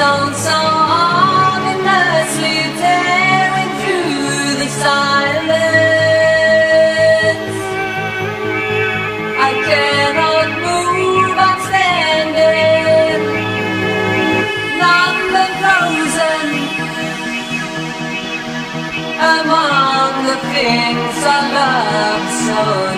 own song and tearing through the silence. I cannot move, I'm standing. numb and frozen among the things I love so.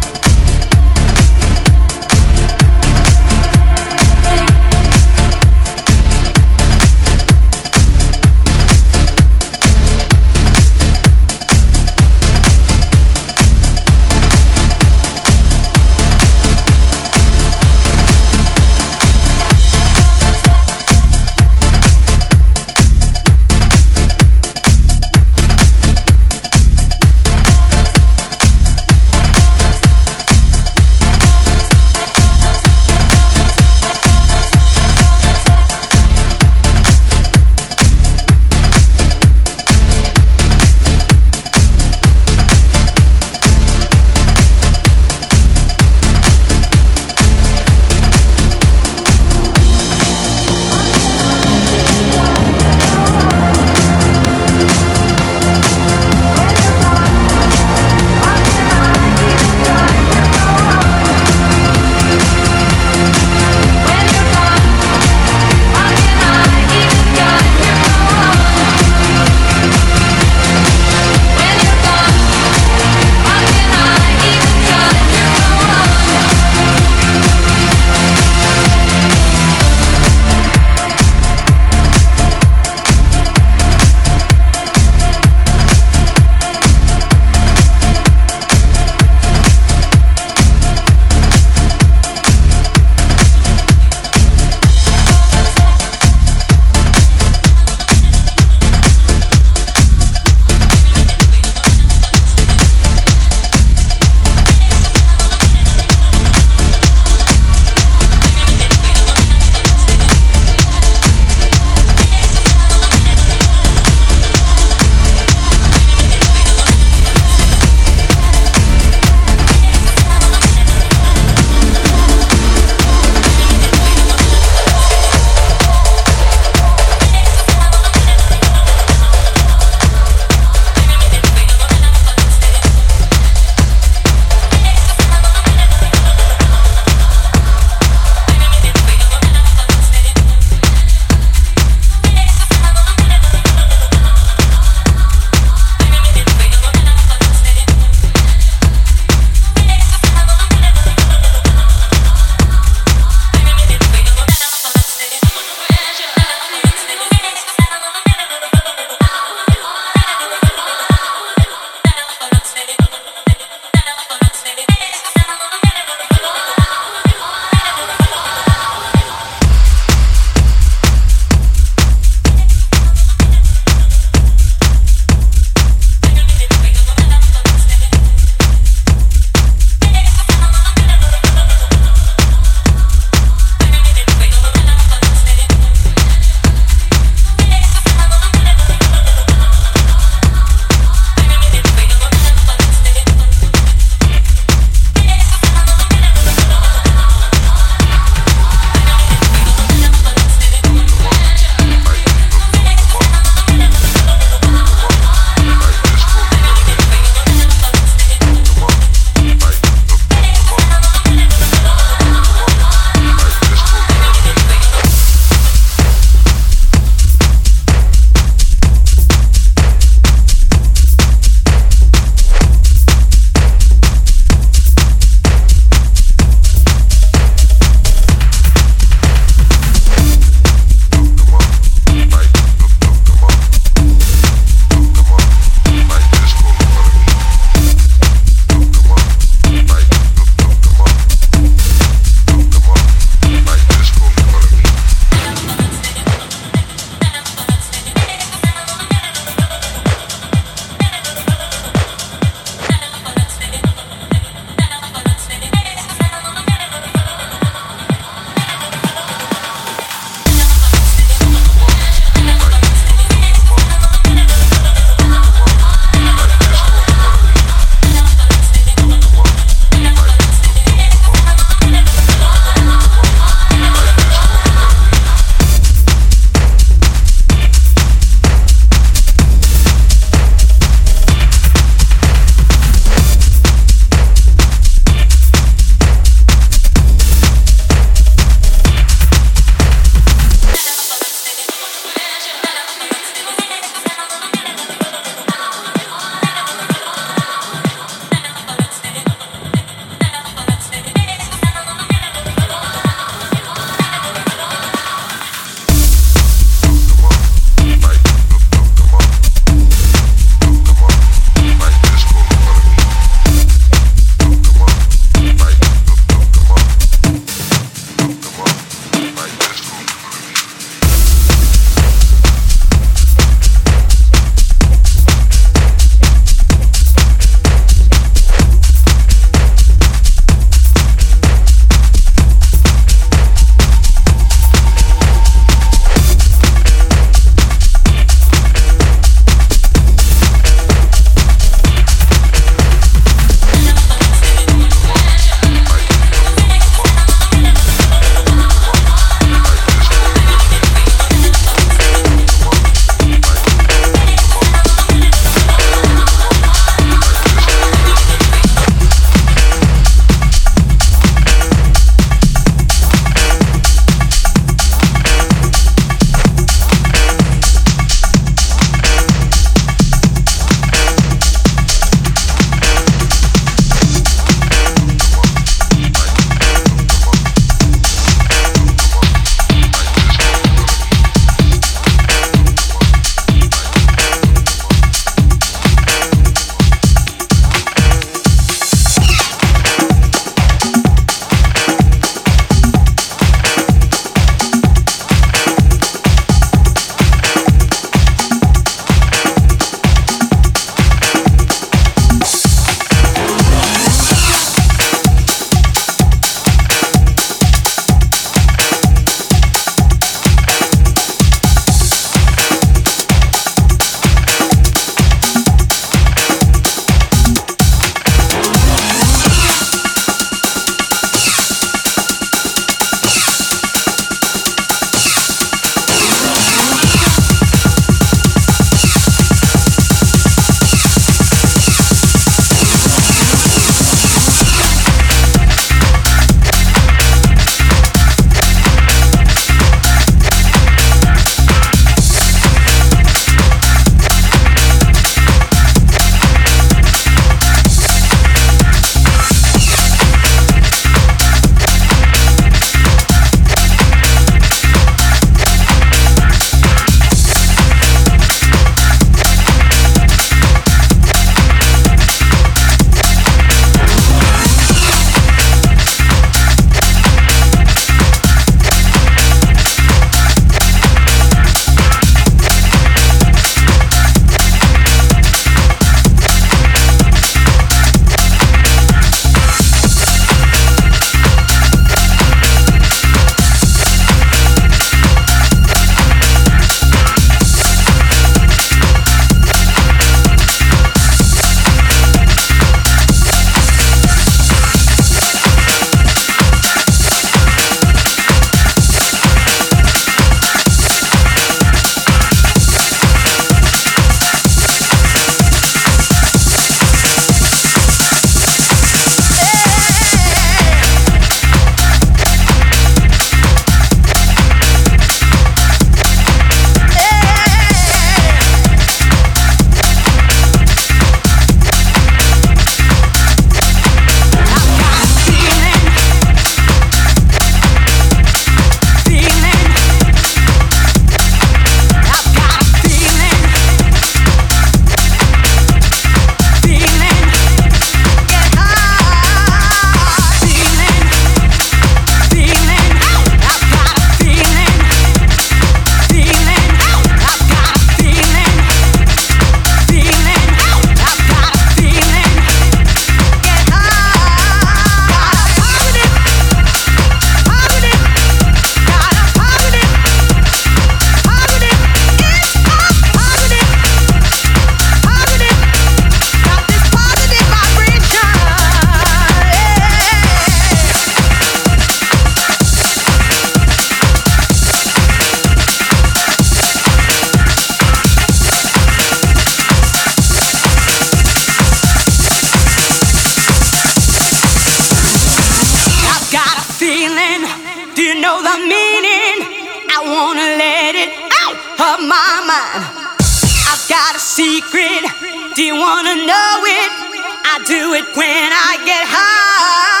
Do it when I get high.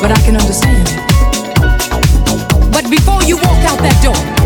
but I can understand it. But before you walk out that door,